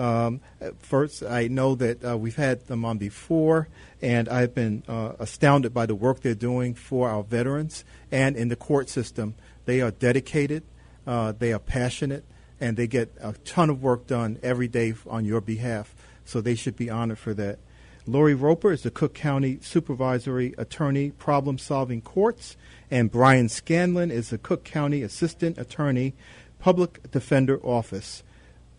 um, first, I know that uh, we've had them on before, and I've been uh, astounded by the work they're doing for our veterans and in the court system. They are dedicated, uh, they are passionate, and they get a ton of work done every day on your behalf. So they should be honored for that. Lori Roper is the Cook County Supervisory Attorney, Problem Solving Courts, and Brian Scanlon is the Cook County Assistant Attorney, Public Defender Office.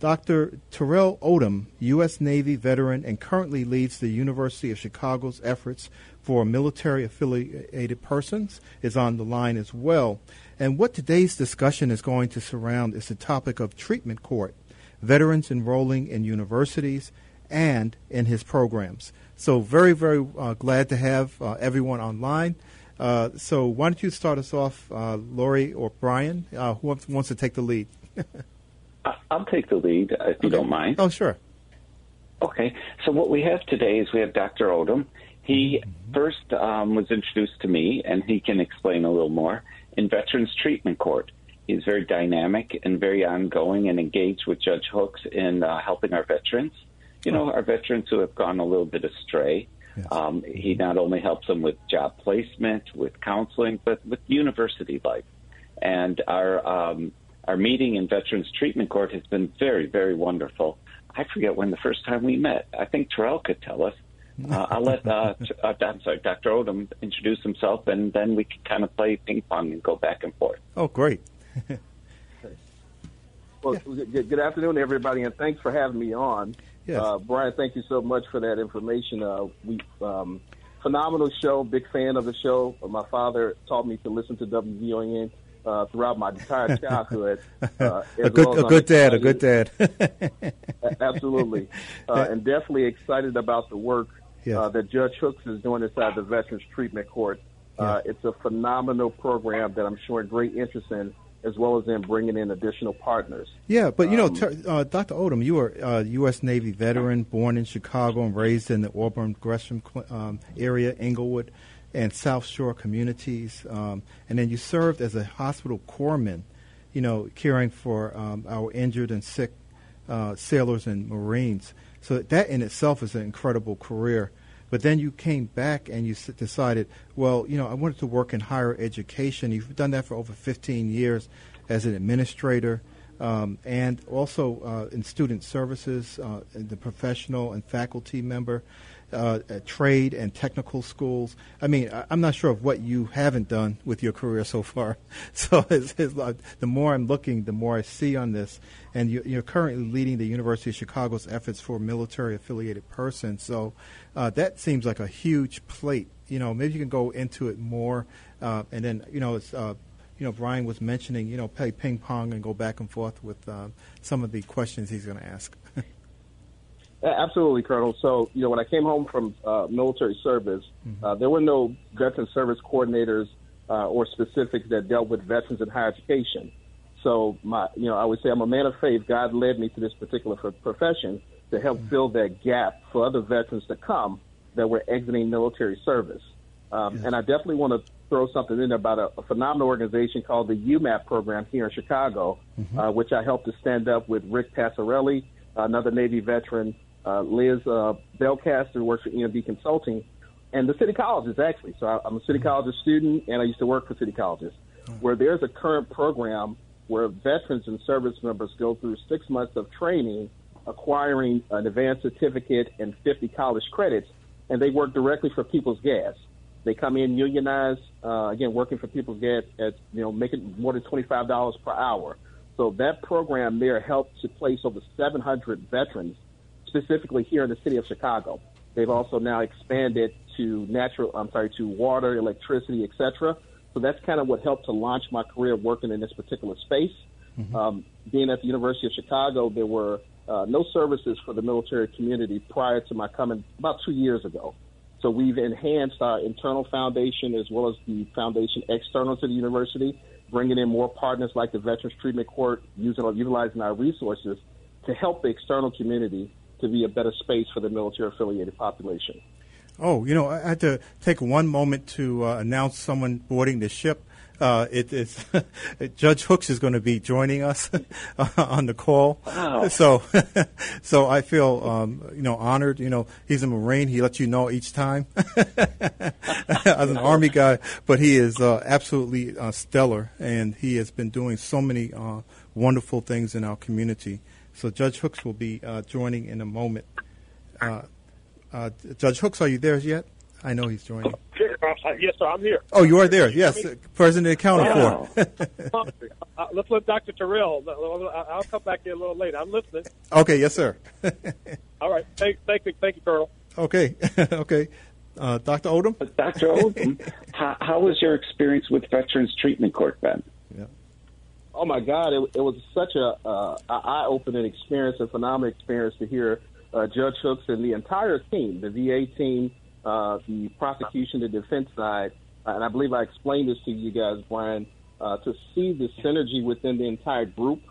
Dr. Terrell Odom, U.S. Navy veteran and currently leads the University of Chicago's efforts for military affiliated persons, is on the line as well. And what today's discussion is going to surround is the topic of treatment court, veterans enrolling in universities and in his programs. So, very, very uh, glad to have uh, everyone online. Uh, so, why don't you start us off, uh, Lori or Brian? Uh, who wants to take the lead? I'll take the lead if you don't mind. Oh, sure. Okay. So what we have today is we have Dr. Odom. He mm-hmm. first um, was introduced to me, and he can explain a little more in Veterans Treatment Court. He's very dynamic and very ongoing and engaged with Judge Hooks in uh, helping our veterans. You know, our veterans who have gone a little bit astray. Yes. Um, he not only helps them with job placement, with counseling, but with university life. And our um, our meeting in Veterans Treatment Court has been very, very wonderful. I forget when the first time we met. I think Terrell could tell us. Uh, I'll let uh, uh, I'm sorry, Dr. Odom introduce himself, and then we can kind of play ping pong and go back and forth. Oh, great! well, yeah. good afternoon, everybody, and thanks for having me on. Yes. Uh, Brian, thank you so much for that information. Uh, we um, phenomenal show. Big fan of the show. My father taught me to listen to WVON uh, throughout my entire childhood. Uh, a good, well a good dad, a good dad. absolutely, uh, and definitely excited about the work. Uh, that Judge Hooks is doing inside the Veterans Treatment Court. Uh, it's a phenomenal program that I'm showing great interest in, as well as in bringing in additional partners. Yeah, but you know, um, uh, Dr. Odom, you are a U.S. Navy veteran, born in Chicago and raised in the Auburn Gresham um, area, Englewood and South Shore communities. Um, and then you served as a hospital corpsman, you know, caring for um, our injured and sick uh, sailors and Marines. So that in itself is an incredible career. But then you came back and you decided, well, you know, I wanted to work in higher education. You've done that for over 15 years as an administrator. Um, and also uh, in student services, uh, the professional and faculty member uh, trade and technical schools. I mean, I, am not sure of what you haven't done with your career so far. So it's, it's the more I'm looking, the more I see on this. And you, are currently leading the University of Chicago's efforts for military affiliated persons. So uh, that seems like a huge plate. You know, maybe you can go into it more. Uh, and then, you know, it's uh, you know, Brian was mentioning, you know, play ping pong and go back and forth with uh, some of the questions he's going to ask. Absolutely, Colonel. So, you know, when I came home from uh, military service, mm-hmm. uh, there were no veteran service coordinators uh, or specifics that dealt with veterans in higher education. So, my, you know, I would say I'm a man of faith. God led me to this particular profession to help mm-hmm. fill that gap for other veterans to come that were exiting military service. Um, yes. And I definitely want to throw something in there about a, a, phenomenal organization called the UMAP program here in Chicago, mm-hmm. uh, which I helped to stand up with Rick Passarelli, another Navy veteran, uh, Liz uh, Belcaster works for EMB Consulting, and the city colleges actually. So I, am a city mm-hmm. college student, and I used to work for city colleges, mm-hmm. where there's a current program where veterans and service members go through six months of training, acquiring an advanced certificate and 50 college credits, and they work directly for People's Gas. They come in unionized, uh, again, working for People's Gas at, you know, making more than $25 per hour. So that program there helped to place over 700 veterans specifically here in the city of Chicago. They've also now expanded to natural, I'm sorry, to water, electricity, etc. So that's kind of what helped to launch my career working in this particular space. Mm-hmm. Um, being at the University of Chicago, there were uh, no services for the military community prior to my coming about two years ago. So we've enhanced our internal foundation as well as the foundation external to the university, bringing in more partners like the Veterans Treatment Court, using utilizing our resources to help the external community to be a better space for the military affiliated population. Oh, you know, I had to take one moment to uh, announce someone boarding the ship. Uh, it, it's Judge Hooks is going to be joining us on the call. Wow. So, so I feel um, you know honored. You know, he's a Marine. He lets you know each time as an Army guy, but he is uh, absolutely uh, stellar, and he has been doing so many uh, wonderful things in our community. So Judge Hooks will be uh, joining in a moment. Uh, uh, Judge Hooks, are you there yet? I know he's joining. Yes, sir. I'm here. Oh, you are there. Yes, President accounted Wow. for. Uh, let's let Dr. Terrell. I'll come back here a little later. I'm listening. okay, yes, sir. All right. Thank, thank you, thank you, Colonel. okay, okay. Uh, Dr. Odom. Dr. Odom, how, how was your experience with Veterans Treatment Court then? Oh my God! It, it was such a uh, eye-opening experience, a phenomenal experience to hear uh, Judge Hooks and the entire team, the VA team, uh, the prosecution, the defense side, and I believe I explained this to you guys, Brian, uh, to see the synergy within the entire group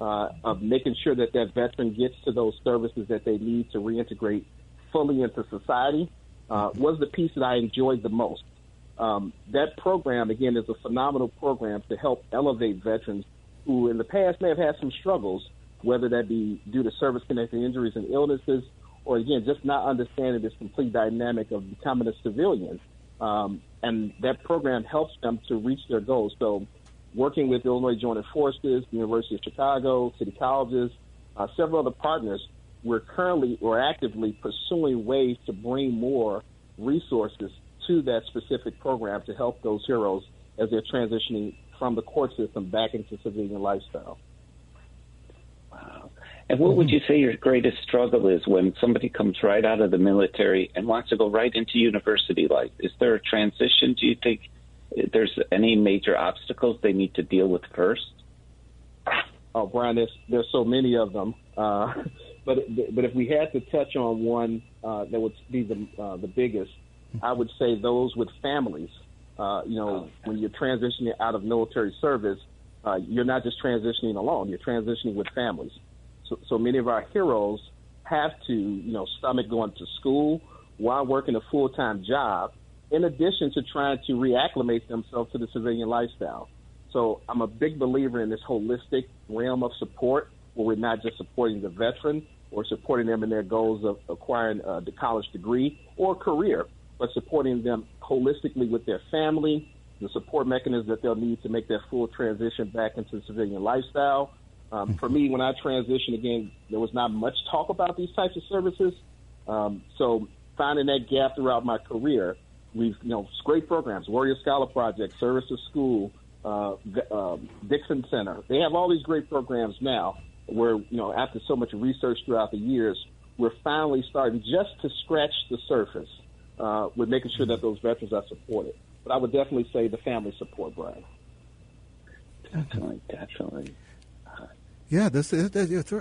uh, of making sure that that veteran gets to those services that they need to reintegrate fully into society uh, was the piece that I enjoyed the most. Um, that program, again, is a phenomenal program to help elevate veterans who in the past may have had some struggles, whether that be due to service connected injuries and illnesses, or again, just not understanding this complete dynamic of becoming a civilian. Um, and that program helps them to reach their goals. So, working with Illinois Joint Forces, the University of Chicago, city colleges, uh, several other partners, we're currently or actively pursuing ways to bring more resources to that specific program to help those heroes as they're transitioning from the court system back into civilian lifestyle. Wow. And what would you say your greatest struggle is when somebody comes right out of the military and wants to go right into university life? Is there a transition? Do you think there's any major obstacles they need to deal with first? Oh, Brian, there's there's so many of them. Uh, but but if we had to touch on one uh, that would be the uh, the biggest, I would say those with families. Uh, you know, when you're transitioning out of military service, uh, you're not just transitioning alone. You're transitioning with families. So, so many of our heroes have to, you know, stomach going to school while working a full time job, in addition to trying to reacclimate themselves to the civilian lifestyle. So I'm a big believer in this holistic realm of support, where we're not just supporting the veteran or supporting them in their goals of acquiring the college degree or career, but supporting them holistically with their family, the support mechanisms that they'll need to make that full transition back into the civilian lifestyle. Um, for me, when I transitioned again, there was not much talk about these types of services. Um, so finding that gap throughout my career, we've you know great programs, Warrior Scholar Project, Service to School, uh, um, Dixon Center. They have all these great programs now. Where you know after so much research throughout the years, we're finally starting just to scratch the surface uh, with making sure that those veterans are supported. But I would definitely say the family support, Brian. Definitely, definitely. Yeah, this is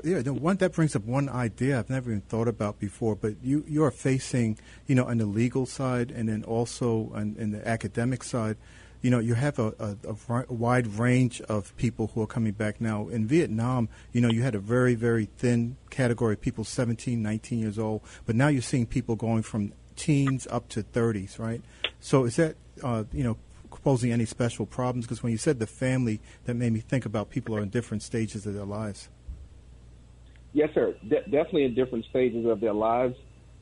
yeah. One that brings up one idea I've never even thought about before. But you you are facing you know on the legal side and then also on, in the academic side. You know, you have a, a, a wide range of people who are coming back now. In Vietnam, you know, you had a very, very thin category of people, 17, 19 years old. But now you're seeing people going from teens up to 30s, right? So is that, uh, you know, posing any special problems? Because when you said the family, that made me think about people are in different stages of their lives. Yes, sir. De- definitely in different stages of their lives.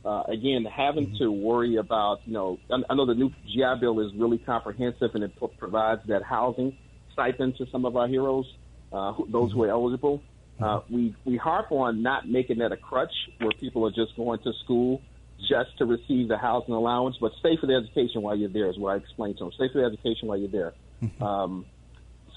Uh, again, having mm-hmm. to worry about, you know, I, I know the new GI Bill is really comprehensive and it p- provides that housing stipend to some of our heroes, uh, who, those mm-hmm. who are eligible. Uh, we we harp on not making that a crutch where people are just going to school just to receive the housing allowance, but stay for the education while you're there is what I explained to them. Stay for the education while you're there. Mm-hmm. Um,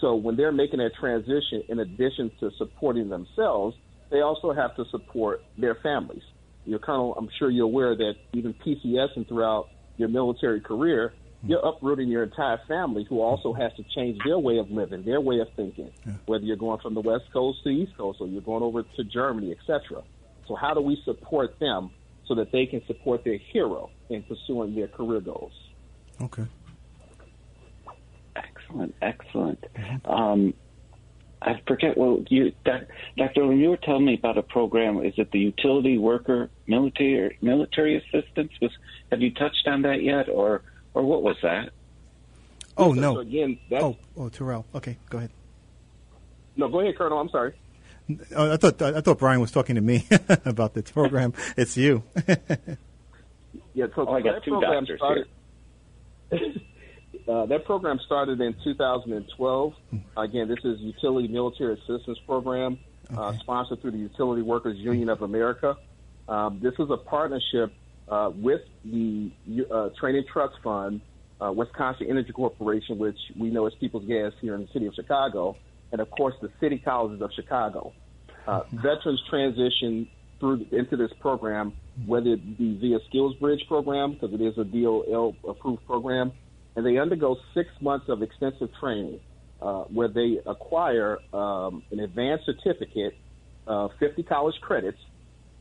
so when they're making that transition, in addition to supporting themselves, they also have to support their families. Your Colonel, I'm sure you're aware that even PCS and throughout your military career, you're uprooting your entire family who also has to change their way of living, their way of thinking, yeah. whether you're going from the West Coast to the East Coast or you're going over to Germany, etc. So how do we support them so that they can support their hero in pursuing their career goals? Okay. Excellent, excellent. Mm-hmm. Um, I forget. Well, you, Doctor, when you were telling me about a program, is it the utility worker military military assistance? Was have you touched on that yet, or or what was that? Oh no! So again, oh oh Terrell. Okay, go ahead. No, go ahead, Colonel. I'm sorry. Oh, I thought I thought Brian was talking to me about the program. it's you. yeah, so oh, I got two doctors started, here. Uh, that program started in 2012. Again, this is Utility Military Assistance Program, uh, okay. uh, sponsored through the Utility Workers Union of America. Um, this is a partnership uh, with the uh, Training Trust Fund, uh, Wisconsin Energy Corporation, which we know as People's Gas here in the city of Chicago, and of course the city colleges of Chicago. Mm-hmm. Veterans transition through into this program, whether it be via Skills Bridge program, because it is a DOL approved program, and they undergo six months of extensive training uh, where they acquire um, an advanced certificate, uh, 50 college credits.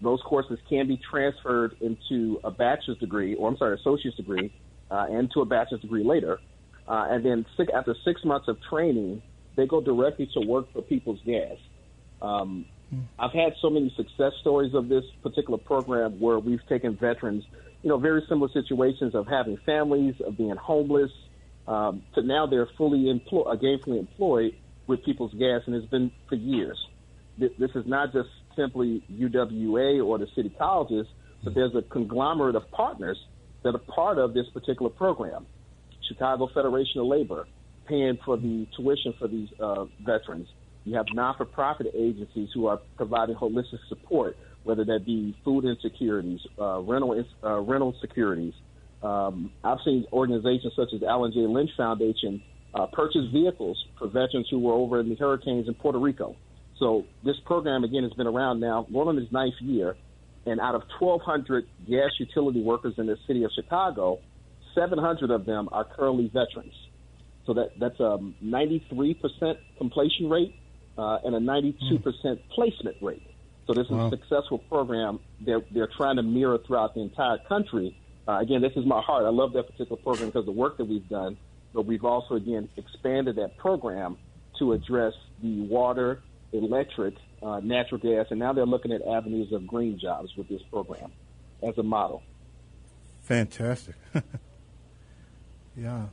Those courses can be transferred into a bachelor's degree, or I'm sorry, associate's degree, uh, and to a bachelor's degree later. Uh, and then six, after six months of training, they go directly to work for People's Gas. Um, I've had so many success stories of this particular program where we've taken veterans you know, very similar situations of having families, of being homeless, um, to now they're fully employed, gainfully employed with People's Gas, and it's been for years. This is not just simply UWA or the city colleges, but there's a conglomerate of partners that are part of this particular program. Chicago Federation of Labor paying for the tuition for these uh, veterans. You have non-for-profit agencies who are providing holistic support whether that be food insecurities, uh, rental uh, rental securities. Um, I've seen organizations such as Allen J. Lynch Foundation uh, purchase vehicles for veterans who were over in the hurricanes in Puerto Rico. So this program again has been around now, going on its ninth year, and out of 1,200 gas utility workers in the city of Chicago, 700 of them are currently veterans. So that that's a 93% completion rate uh, and a 92% mm. placement rate. So this is wow. a successful program that they're trying to mirror throughout the entire country. Uh, again, this is my heart. I love that particular program because of the work that we've done, but we've also again expanded that program to address the water, electric, uh, natural gas, and now they're looking at avenues of green jobs with this program as a model. Fantastic. yeah.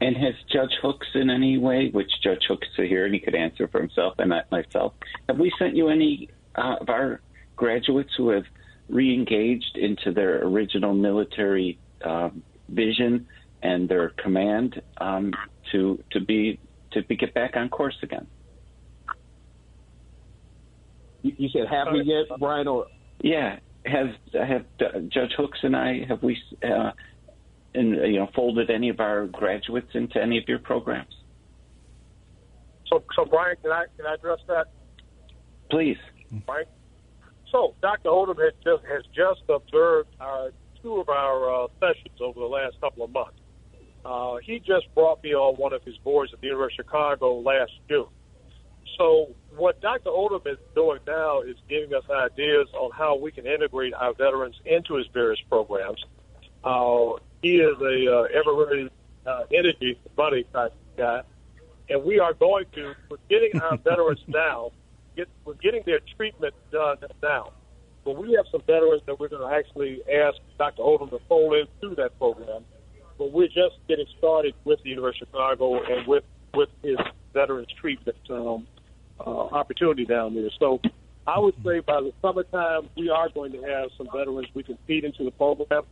And has Judge Hooks in any way, which Judge Hooks is here and he could answer for himself and not myself, have we sent you any uh, of our graduates who have re-engaged into their original military um, vision and their command um, to to be to be, get back on course again? You, said have we yet, Brian? Or yeah, have have uh, Judge Hooks and I have we uh, and you know folded any of our graduates into any of your programs? So, so Brian, can I can I address that? Please, Right. So, Dr. Odom has just has just observed our two of our uh, sessions over the last couple of months. Uh, he just brought me on one of his boards at the University of Chicago last June. So, what Dr. Odom is doing now is giving us ideas on how we can integrate our veterans into his various programs. Uh, he is a uh, ever ready uh, energy buddy type guy, and we are going to we're getting our veterans now. Get, we're getting their treatment done now. But we have some veterans that we're going to actually ask Dr. Odom to fold into that program. But we're just getting started with the University of Chicago and with with his veterans treatment um, uh, opportunity down there. So I would say by the summertime, we are going to have some veterans we can feed into the program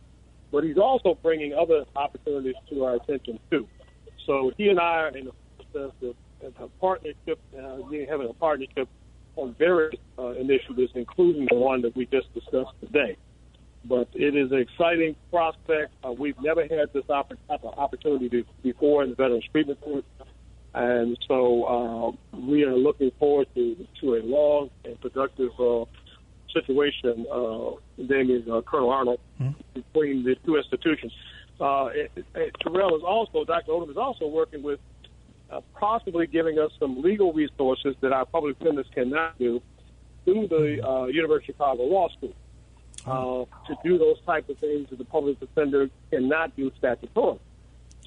but he's also bringing other opportunities to our attention too. So he and I are in the of a partnership, uh, having a partnership on various uh, initiatives, including the one that we just discussed today. But it is an exciting prospect. Uh, we've never had this opp- opportunity before in the Veterans Treatment Group. And so uh, we are looking forward to, to a long and productive uh, situation, uh, Damien, uh, Colonel Arnold, mm-hmm. between the two institutions. uh, Terrell is also, Dr. Odom is also working with uh, possibly giving us some legal resources that our public defenders cannot do through the uh, University of Chicago Law School uh, to do those types of things that the public defender cannot do statutorily.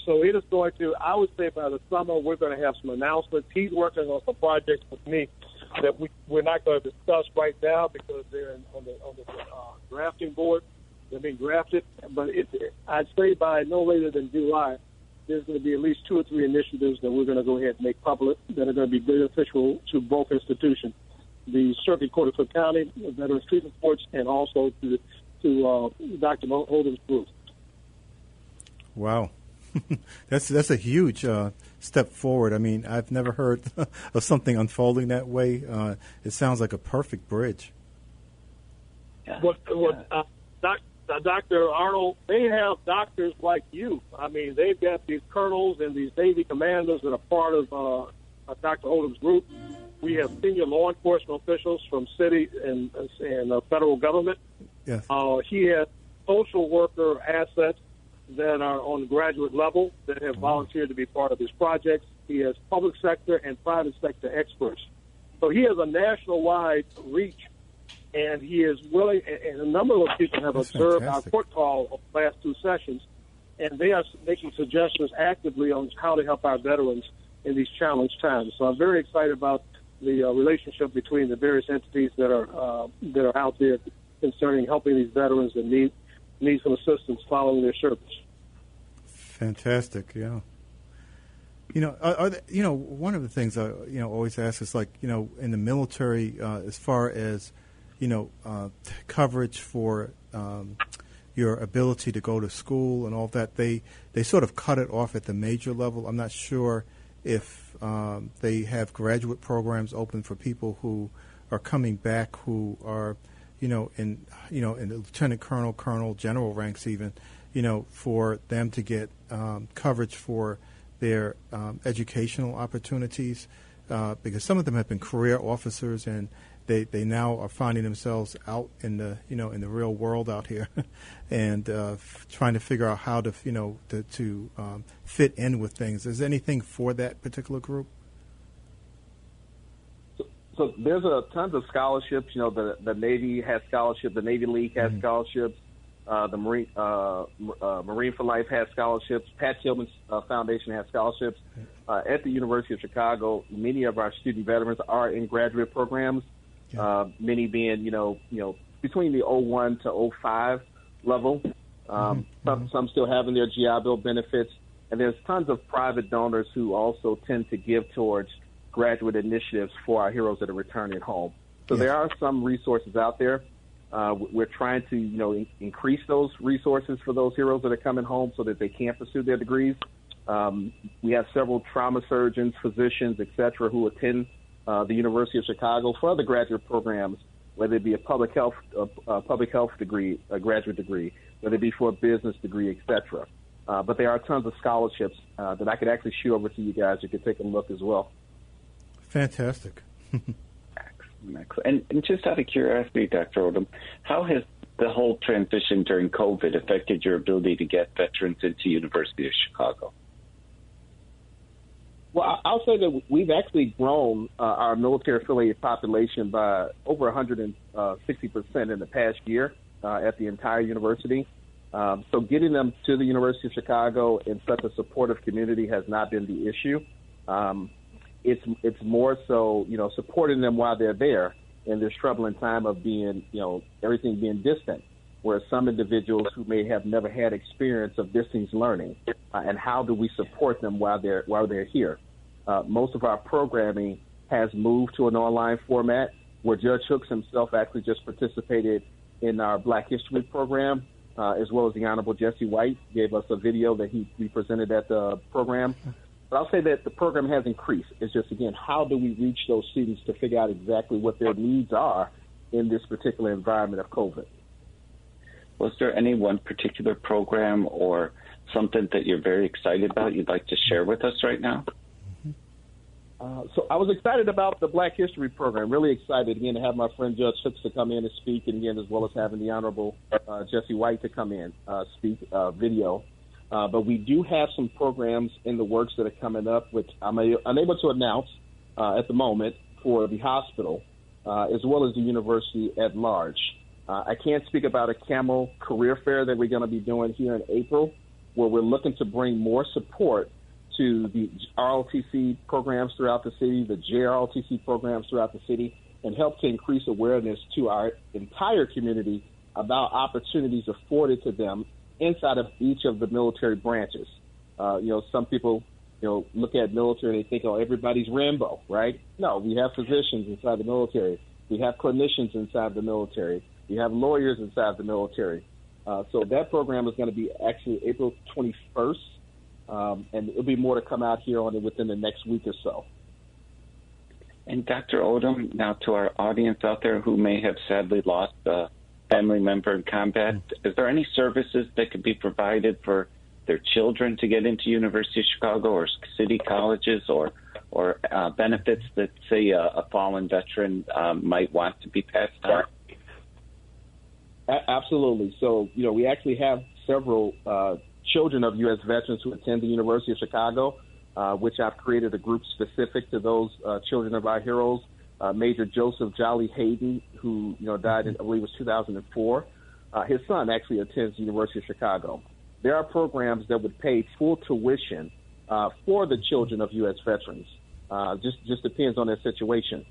So it is going to, I would say by the summer, we're going to have some announcements. He's working on some projects with me that we, we're not going to discuss right now because they're in, on the, on the uh, drafting board. They're being drafted. But it, I'd say by no later than July, there's going to be at least two or three initiatives that we're going to go ahead and make public that are going to be beneficial to both institutions the Circuit Court of Cook County, the Veterans Treatment Courts, and also to, to uh, Dr. Odom's group. Wow. that's that's a huge uh, step forward. I mean, I've never heard of something unfolding that way. Uh, it sounds like a perfect bridge. Yeah. What, what, uh, doc, uh, Dr. Arnold, they have doctors like you. I mean, they've got these colonels and these Navy commanders that are part of uh, Dr. Odom's group. We have senior law enforcement officials from city and, and uh, federal government. Yes. Uh, he has social worker assets that are on graduate level that have volunteered to be part of his projects. He has public sector and private sector experts. So he has a national wide reach, and he is willing, and a number of people have That's observed fantastic. our court call of the last two sessions, and they are making suggestions actively on how to help our veterans in these challenged times. So I'm very excited about the uh, relationship between the various entities that are uh, that are out there concerning helping these veterans that need need some assistance following their service. Fantastic, yeah. You know, are, are you know one of the things I you know always ask is like you know in the military uh, as far as you know uh, t- coverage for um, your ability to go to school and all that they they sort of cut it off at the major level. I'm not sure if um, they have graduate programs open for people who are coming back who are you know in you know in the lieutenant colonel colonel general ranks even you know for them to get um, coverage for their um, educational opportunities uh, because some of them have been career officers and they, they now are finding themselves out in the you know in the real world out here and uh, f- trying to figure out how to you know to, to um, fit in with things. Is there anything for that particular group? So, there's a tons of scholarships. You know, the the Navy has scholarships. The Navy League has Mhm. scholarships. Uh, the Marine uh, uh, Marine for Life has scholarships. Pat Tillman uh, Foundation has scholarships. Uh, at the University of Chicago, many of our student veterans are in graduate programs. Yeah. Uh, many being, you know, you know, between the 01 to 05 level. Um, some, some still having their GI Bill benefits, and there's tons of private donors who also tend to give towards graduate initiatives for our heroes that are returning home. So Yes. there are some resources out there. Uh, we're trying to, you know, in- increase those resources for those heroes that are coming home so that they can pursue their degrees. Um, we have several trauma surgeons, physicians, et cetera, who attend uh, the University of Chicago for other graduate programs, whether it be a public health, public health degree, a graduate degree, whether it be for a business degree, et cetera. Uh, but there are tons of scholarships uh, that I could actually shoot over to you guys. You could take a look as well. Fantastic. Excellent. And, and just out of curiosity, Dr. Odom, how has the whole transition during COVID affected your ability to get veterans into University of Chicago? Well, I- I'll say that we've actually grown uh, our military affiliated population by over 160 percent in the past year uh, at the entire university. Um, so getting them to the University of Chicago in such a supportive community has not been the issue. Um, it's it's more so you know supporting them while they're there in this troubling time of being you know everything being distant. Whereas some individuals who may have never had experience of distance learning, uh, and how do we support them while they're while they're here? Uh, most of our programming has moved to an online format where Judge Hooks himself actually just participated in our Black History program, uh, as well as the Honorable Jesse White gave us a video that he, presented at the program. But I'll say that the program has increased. It's just, again, how do we reach those students to figure out exactly what their needs are in this particular environment of COVID? Was there any one particular program or something that you're very excited about you'd like to share with us right now? Uh, so I was excited about the Black History program. Really excited again to have my friend Judge Hooks to come in and speak, and again as well as having the Honorable uh, Jesse White to come in uh, speak uh, video. Uh, but we do have some programs in the works that are coming up, which I'm a, unable to announce uh, at the moment for the hospital, uh, as well as the university at large. Uh, I can't speak about a Camel career fair that we're going to be doing here in April, where we're looking to bring more support to the ROTC programs throughout the city, the JROTC programs throughout the city, and help to increase awareness to our entire community about opportunities afforded to them inside of each of the military branches. Uh, you know, some people, you know, look at military and they think, oh, everybody's Rambo, right? No, we have physicians inside the military. We have clinicians inside the military. We have lawyers inside the military. Uh, so that program is going to be actually April 21st, um, and there'll be more to come out here on it within the next week or so. And Dr. Odom, now to our audience out there who may have sadly lost a family member in combat, mm-hmm. is there any services that could be provided for their children to get into University of Chicago or city colleges or or uh, benefits that say a, a fallen veteran um, might want to be passed on? A- absolutely. So you know we actually have several uh, children of U.S. veterans who attend the University of Chicago uh, which I've created a group specific to those uh, children of our heroes. Uh, Major Joseph Jolly Hayden, who you know died in I believe it was 2004. Uh, his son actually attends the University of Chicago. There are programs that would pay full tuition uh, for the children of U.S. veterans. Uh, just just depends on their situation,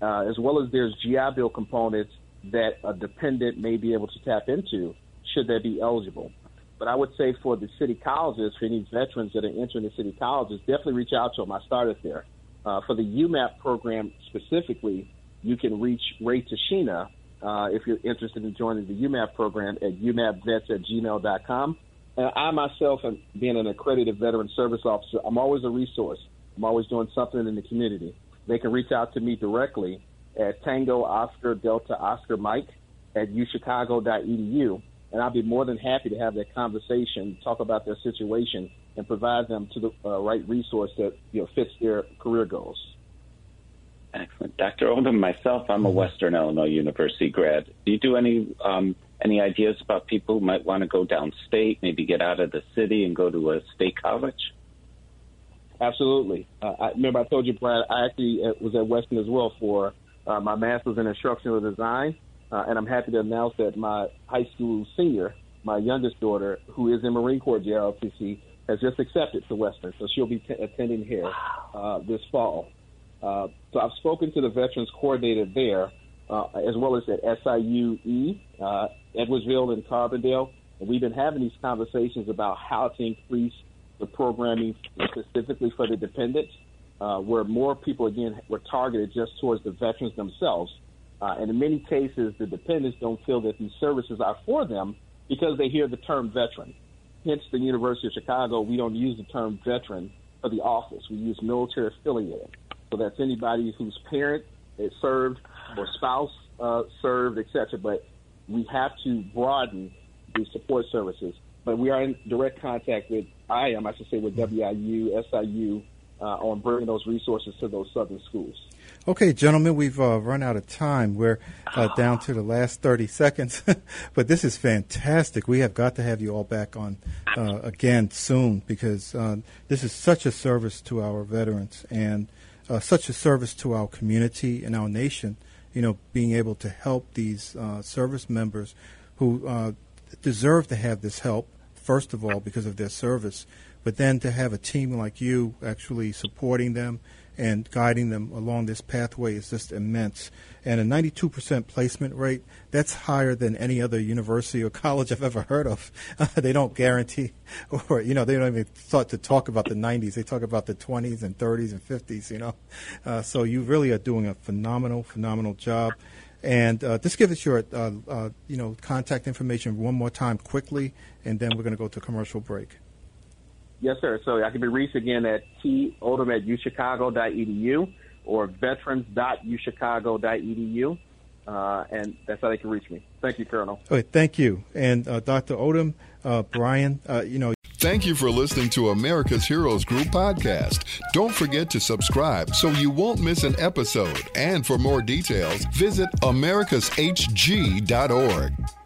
uh, as well as there's GI Bill components that a dependent may be able to tap into should they be eligible. But I would say for the city colleges, for any veterans that are entering the city colleges, definitely reach out to them. I started there. Uh, for the UMAP program specifically, you can reach Ray Tashina uh, if you're interested in joining the UMAP program at umapvets at gmail.com. And I myself, am being an accredited veteran service officer, I'm always a resource. I'm always doing something in the community. They can reach out to me directly at Tango Oscar Delta Oscar Mike at uchicago.edu and I'll be more than happy to have that conversation, talk about their situation, and provide them to the uh, right resource that you know fits their career goals. Excellent, Dr. Odom. Myself, I'm a Western Illinois University grad. Do you do any um, any ideas about people who might want to go downstate, maybe get out of the city and go to a state college? Absolutely. Uh, I remember I told you, Brad. I actually uh, was at Western as well for uh, my master's in instructional design uh, and I'm happy to announce that my high school senior, my youngest daughter, who is in Marine Corps JROTC, has just accepted to Western, so she'll be t- attending here uh, this fall. Uh, so I've spoken to the veterans coordinator there, uh, as well as at SIUE, uh, Edwardsville, and Carbondale, and we've been having these conversations about how to increase the programming specifically for the dependents, uh, where more people again were targeted just towards the veterans themselves uh, and in many cases, the dependents don't feel that these services are for them because they hear the term veteran. Hence, the University of Chicago, we don't use the term veteran for the office. We use military affiliated. So that's anybody whose parent is served or spouse uh, served, etc. But we have to broaden the support services. But we are in direct contact with, I am, I should say, with WIU, SIU, uh, on bringing those resources to those southern schools. Okay, gentlemen, we've uh, run out of time. We're uh, down to the last 30 seconds, but this is fantastic. We have got to have you all back on uh, again soon because uh, this is such a service to our veterans and uh, such a service to our community and our nation. You know, being able to help these uh, service members who deserve to have this help, first of all, because of their service, but then to have a team like you actually supporting them and guiding them along this pathway is just immense. And a 92% placement rate, that's higher than any other university or college I've ever heard of. they don't guarantee, or, you know, they don't even thought to talk about the 90s. They talk about the 20s and 30s and 50s, you know. Uh, so you really are doing a phenomenal, phenomenal job. And uh, just give us your, uh, uh you know, contact information one more time quickly, and then we're going to go to commercial break. Yes, sir. So I can be reached again at todom at uchicago.edu or veterans.uchicago.edu. Uh, and that's how they can reach me. Thank you, Colonel. Okay, thank you. And uh, Dr. Odom, uh, Brian, uh, you know. Thank you for listening to America's Heroes Group podcast. Don't forget to subscribe so you won't miss an episode. And for more details, visit americashg.org.